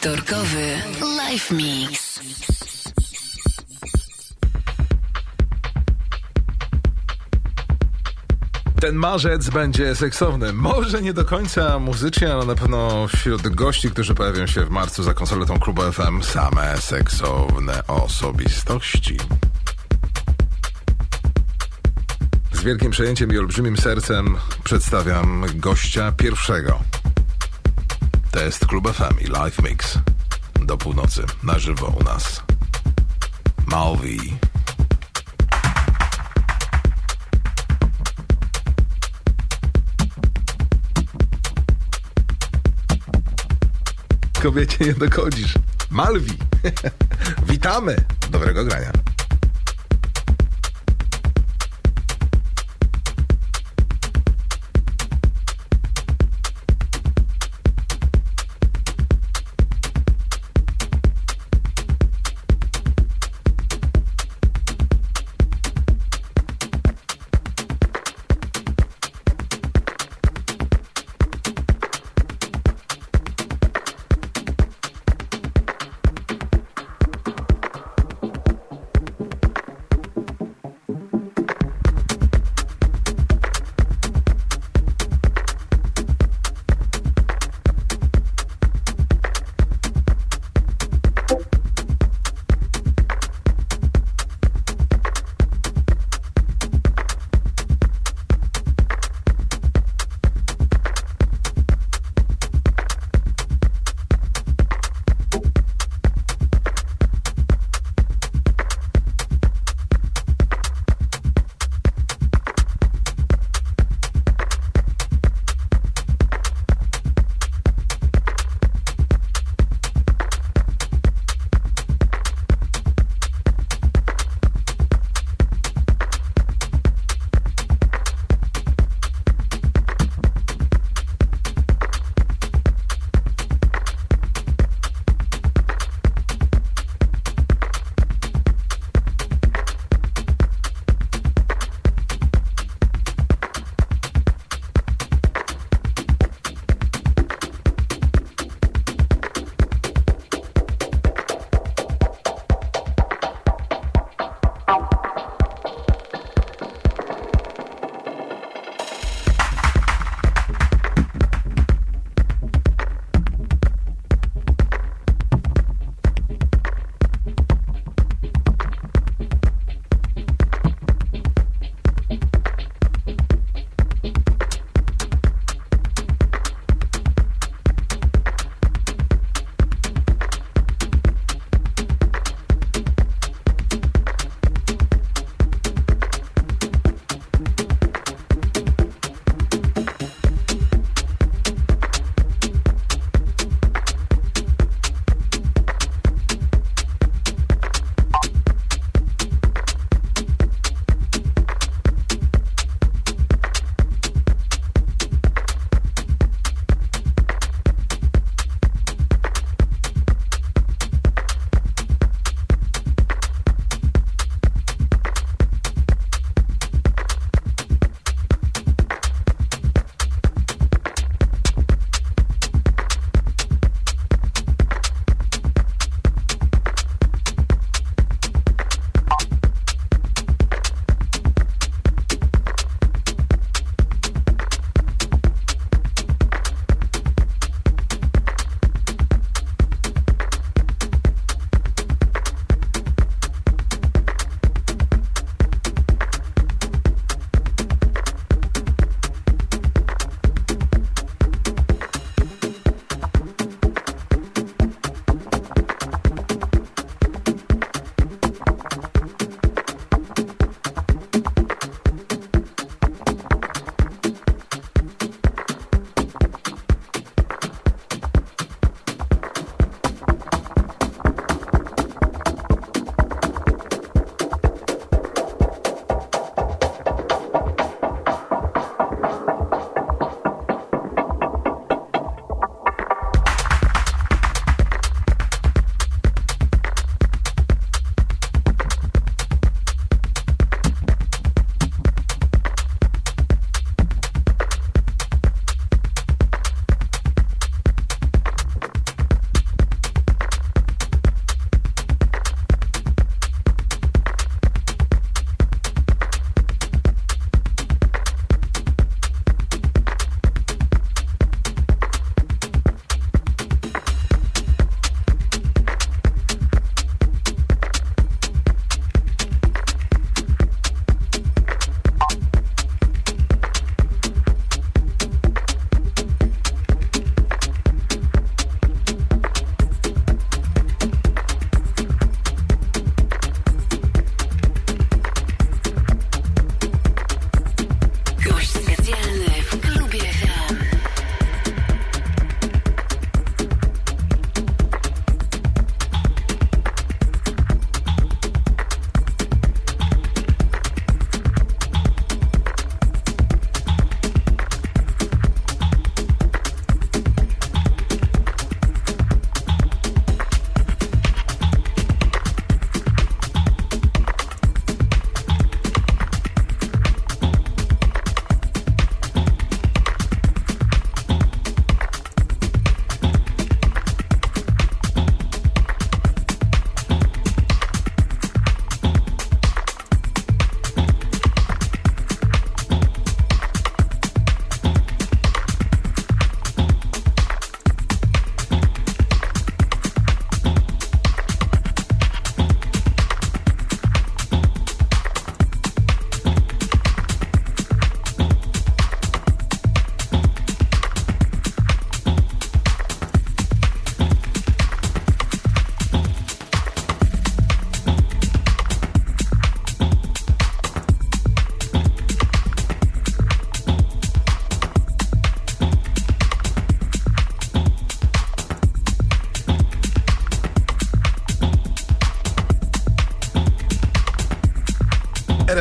Wtorkowy Live Mix. Ten marzec będzie seksowny. Może nie do końca muzycznie, ale na pewno wśród gości, którzy pojawią się w marcu za konsoletą Klubu FM, same seksowne osobistości. Z wielkim przejęciem i olbrzymim sercem przedstawiam gościa pierwszego. To jest Klub FM Live Mix. Do północy, na żywo u nas. Malvi. Kobiecie nie dogodzisz. Malwi. Witamy. Dobrego grania.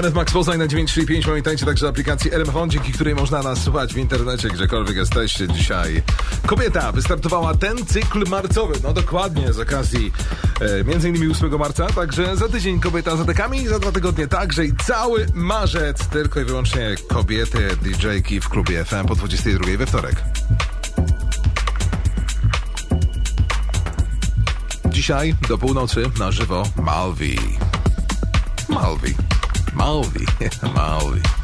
RMF Max Poznań na 935. Pamiętajcie także aplikacji RMF On, dzięki której można nas słuchać w internecie, gdziekolwiek jesteście dzisiaj. Kobieta wystartowała ten cykl marcowy, no dokładnie z okazji e, między innymi 8 marca, także za tydzień kobieta za dekami, za dwa tygodnie także i cały marzec tylko i wyłącznie kobiety DJ-ki w klubie FM po 22 we wtorek. Dzisiaj do północy na żywo Malvi. Malvi. Malvi. Malvi.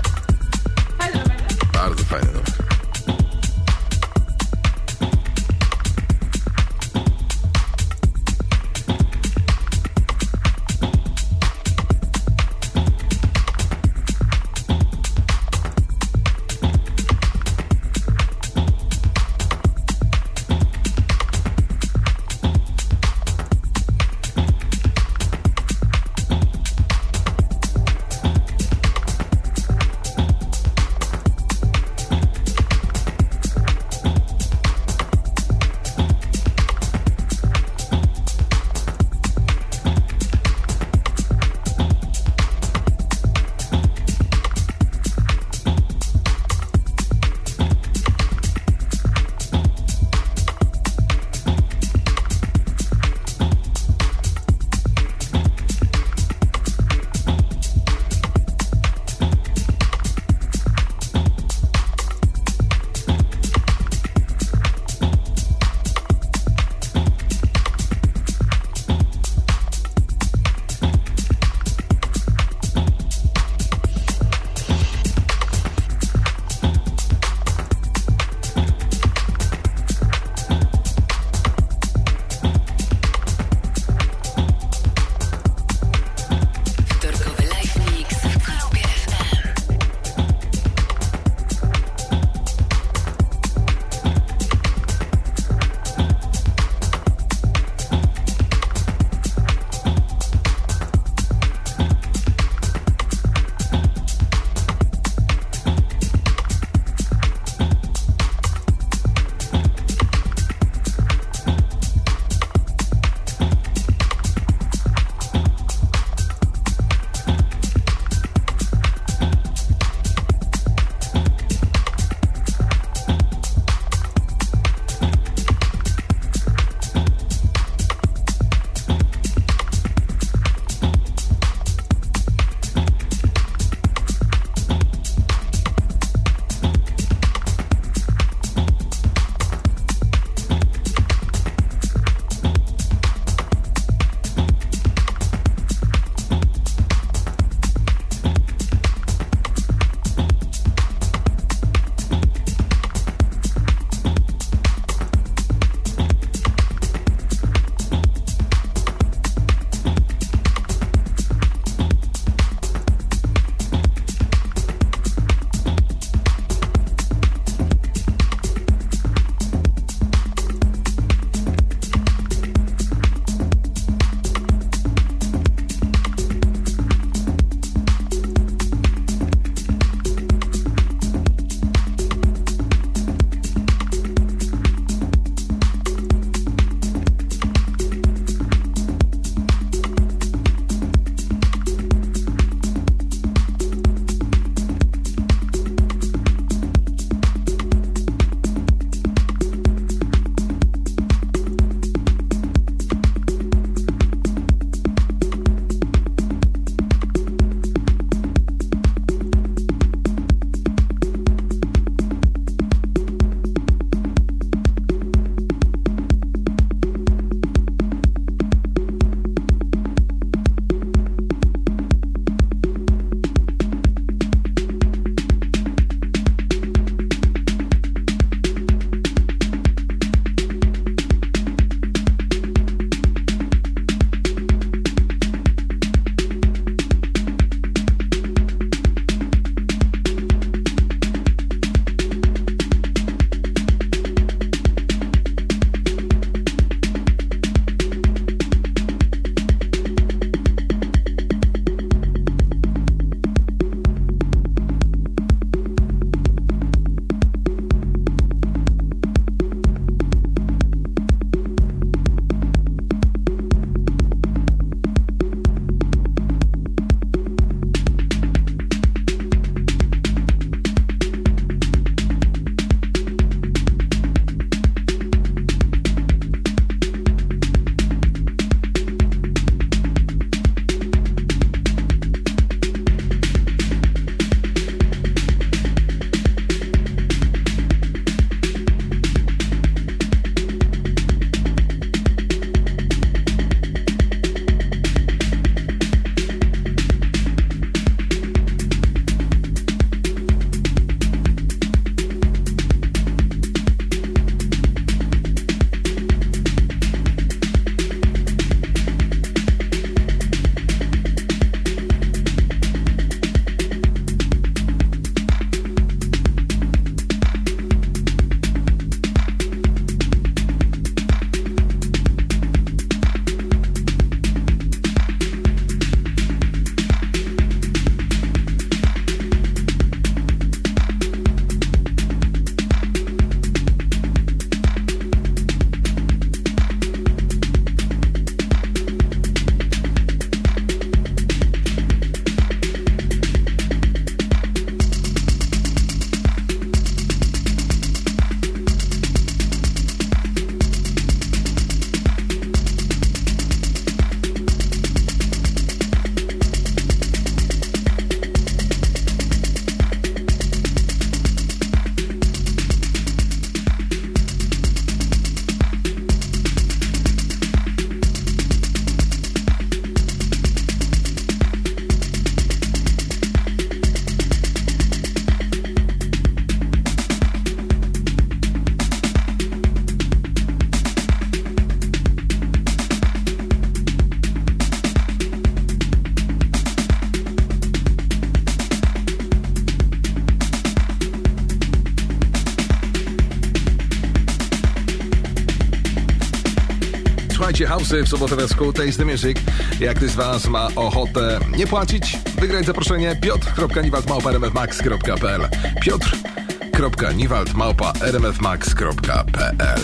House'y w sobotę wesku, Taste the Music. Jak ktoś z was ma ochotę nie płacić, wygrać zaproszenie piotr.niwaldmałpa.rmfmax.pl piotr.niwaldmałpa.rmfmax.pl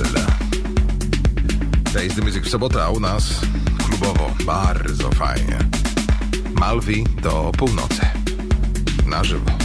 Taste Music w sobotę, a u nas klubowo, bardzo fajnie. Malwi do północy. Na żywo.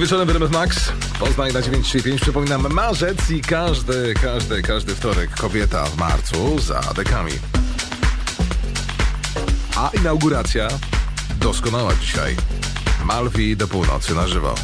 Wieczorem w RMF Max. Poznań na 935. Przypominam, marzec i każdy, każdy, każdy wtorek kobieta w marcu za dekami. A inauguracja doskonała dzisiaj. Malwi do północy na żywo.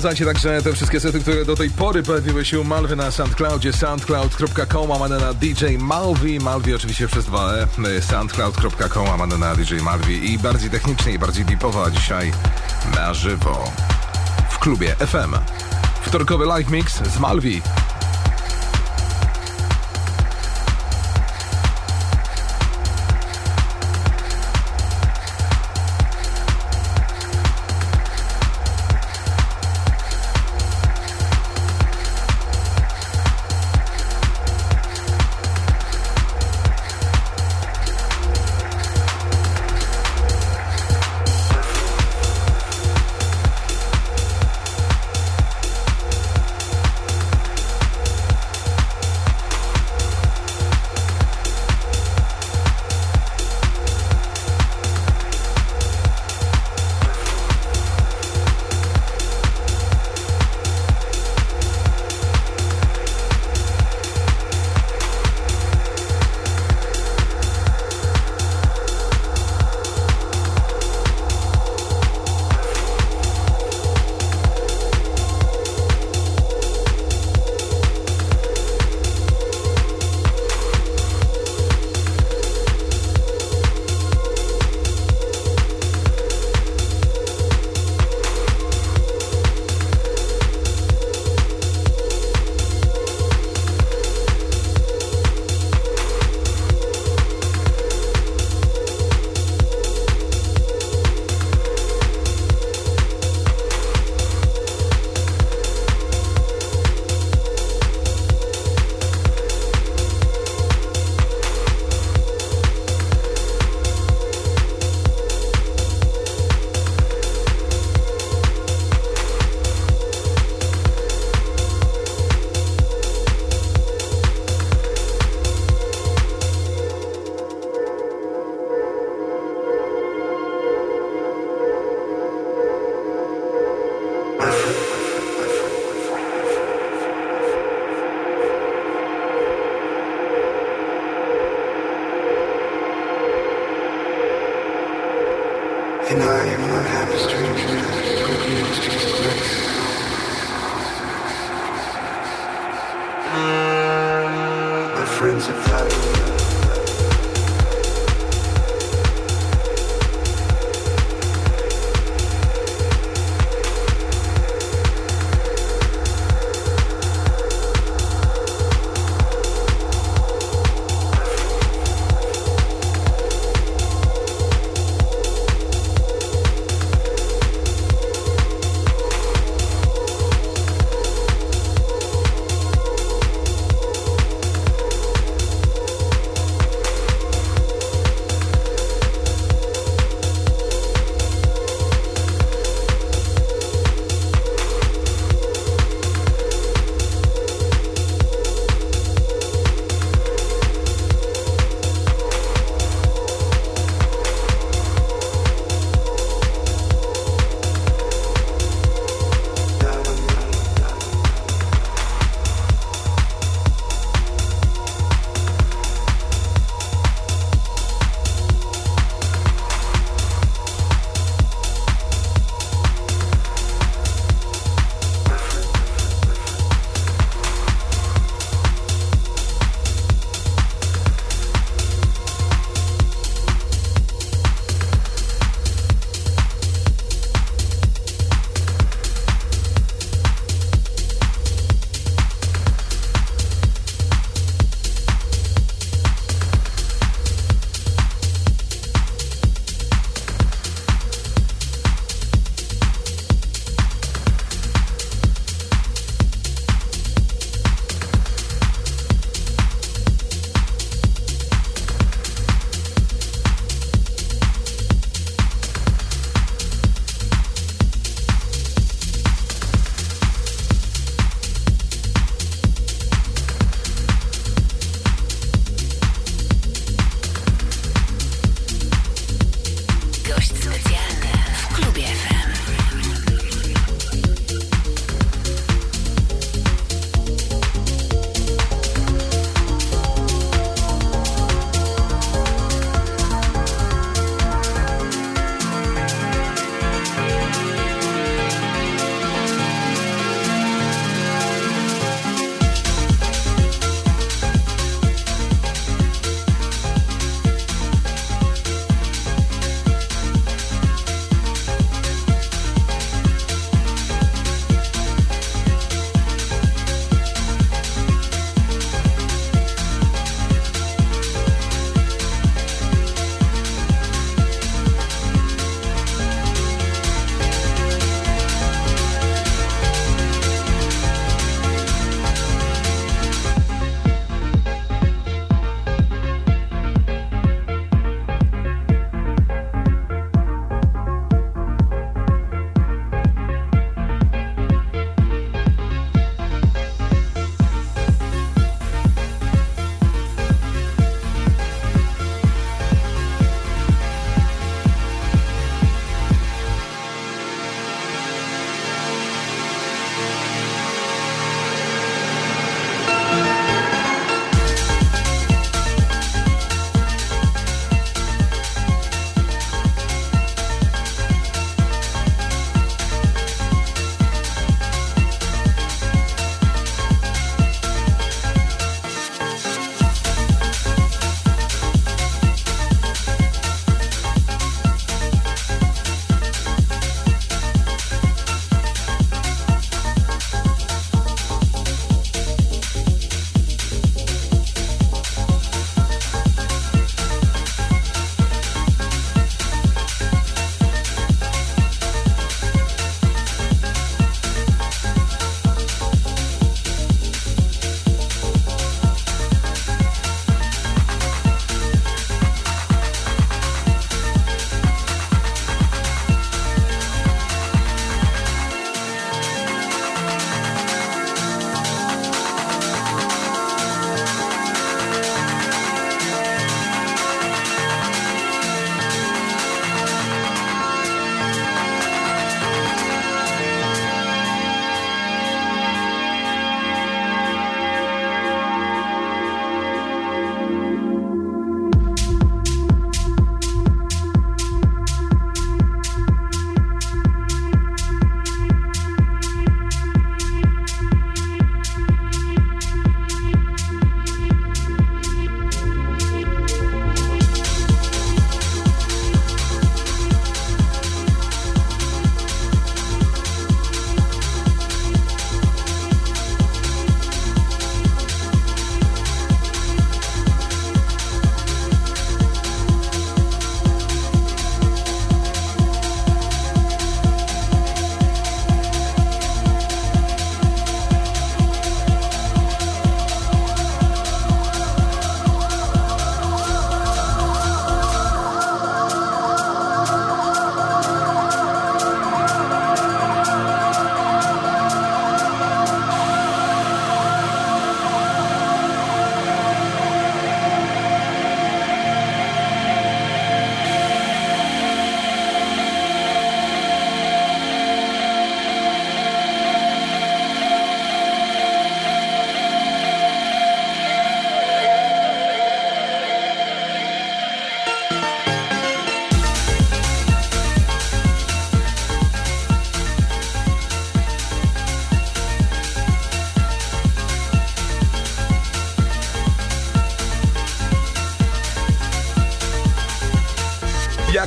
Sprawdzajcie także te wszystkie sety, które do tej pory pojawiły się u Malwy na SoundCloudzie, soundcloud.com, łamane na DJ Malvi, Malvi oczywiście przez dwa E, soundcloud.com, łamane na DJ Malvi i bardziej technicznie i bardziej deepowo, a dzisiaj na żywo w klubie FM. Wtorkowy live mix z Malvi.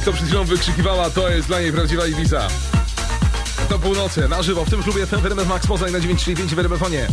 Jak to przed chwilą wykrzykiwała, to jest dla niej prawdziwa Ibiza. Do północy, na żywo, w tym klubie FM Max Poznań na 935 w RMF-onie.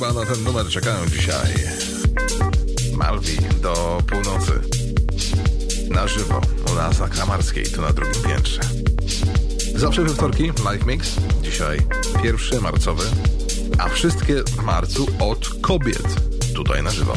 Chyba na ten numer czekają dzisiaj. Malwi do północy. Na żywo u nas na Kramarskiej, tu na drugim piętrze. Zawsze we wtorki Live Mix. Dzisiaj pierwszy marcowy, a wszystkie w marcu od kobiet. Tutaj na żywo.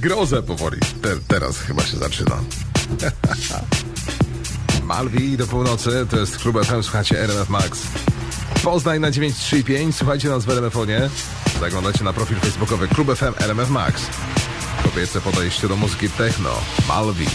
Grozę powoli. Te, teraz chyba się zaczyna. Malwi do północy, to jest Klub FM, słuchacie RMF Max. Poznań na 935, słuchajcie nas w RMF-onie. Zaglądajcie na profil facebookowy Klub FM RMF Max. Kobiece podejście do muzyki techno. Malwi.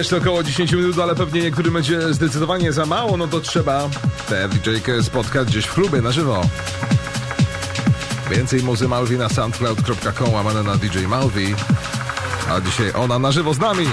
Jeszcze około 10 minut, ale pewnie niektórym będzie zdecydowanie za mało, no to trzeba tę DJ-kę spotkać gdzieś w klubie na żywo. Więcej muzy Malwi na soundcloud.com łamane na DJ Malwi. A dzisiaj ona na żywo z nami.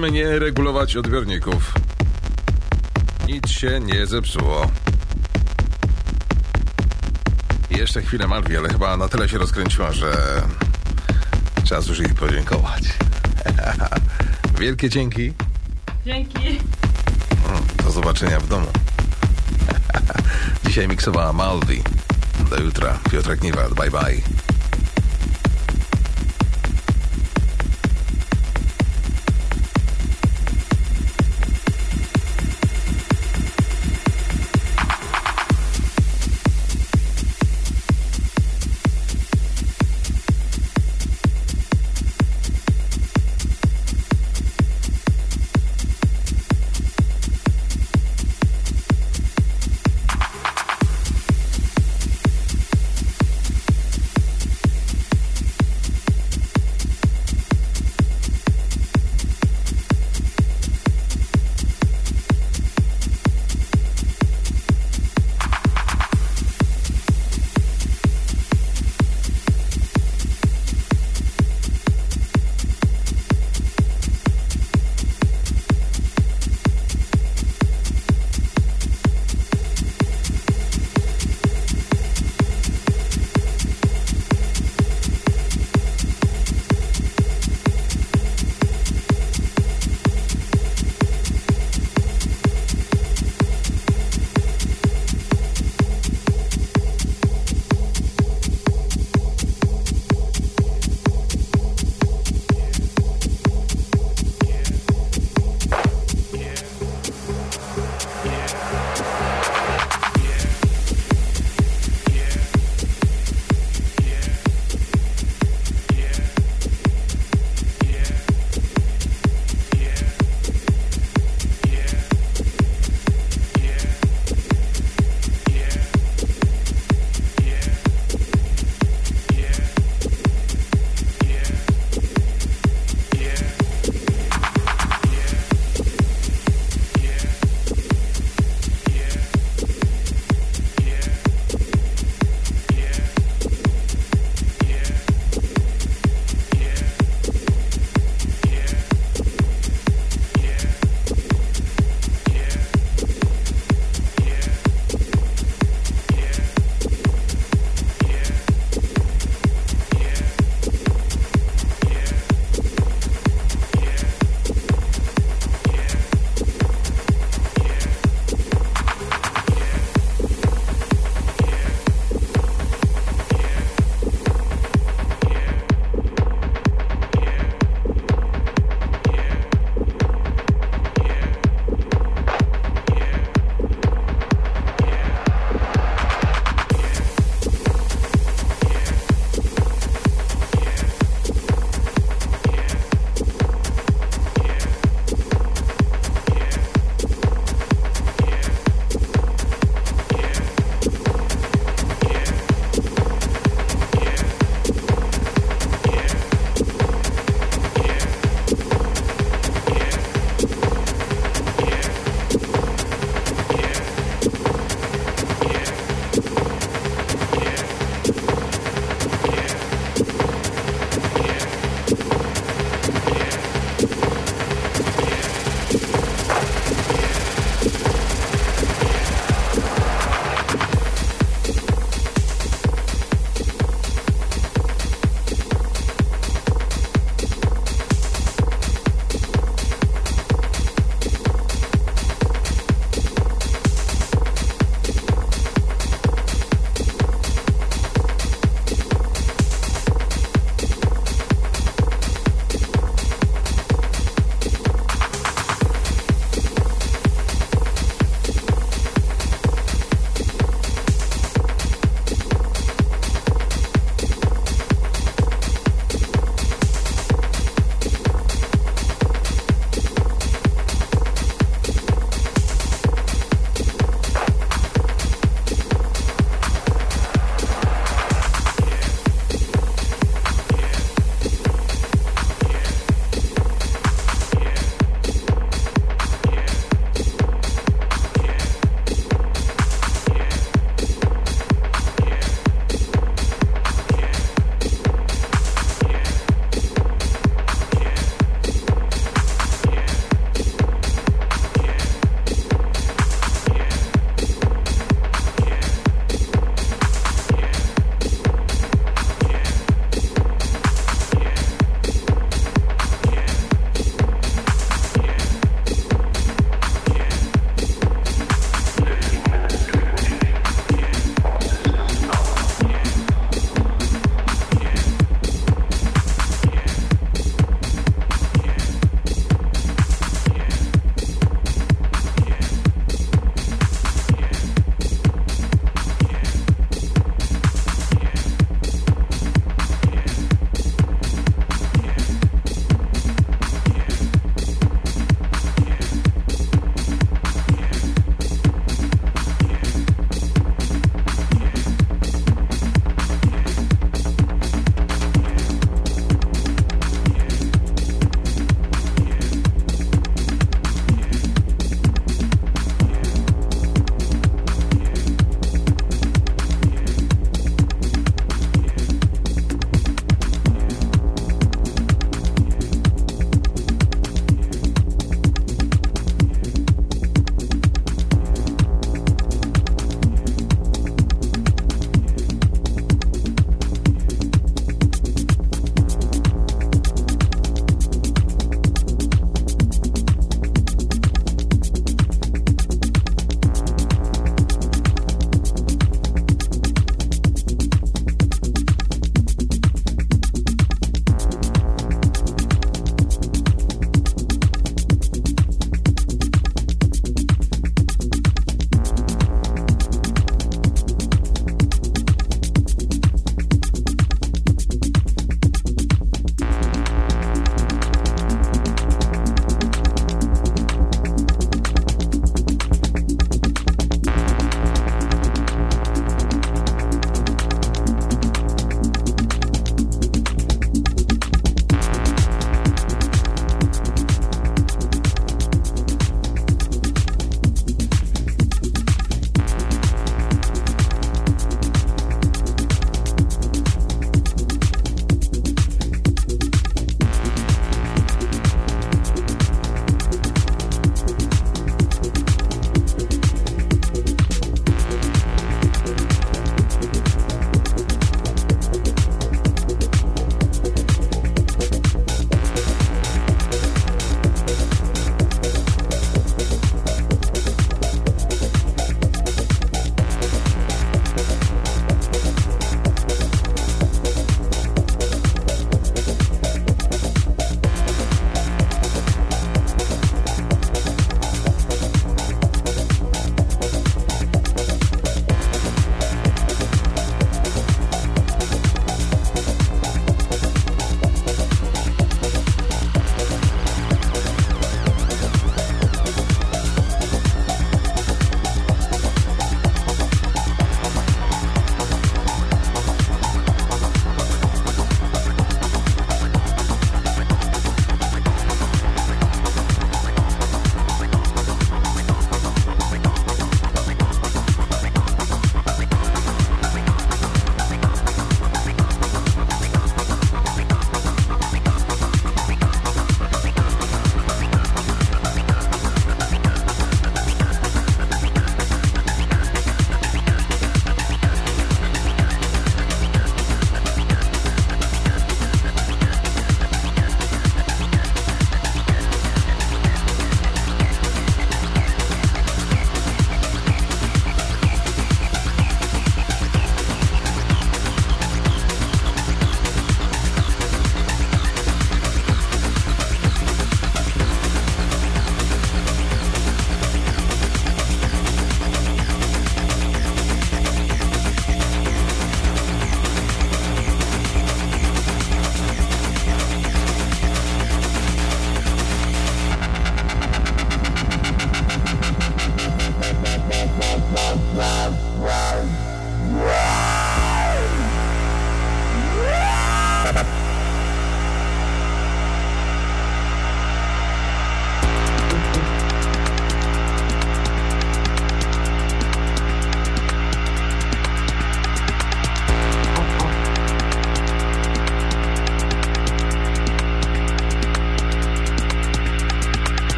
Musimy nie regulować odbiorników. Nic się nie zepsuło. Jeszcze chwilę Malwi, ale chyba na tyle się rozkręciła, że czas już jej podziękować. Wielkie dzięki. Dzięki. Do zobaczenia w domu. Dzisiaj miksowała Malwi. Do jutra. Piotrek Niewald. Bye bye.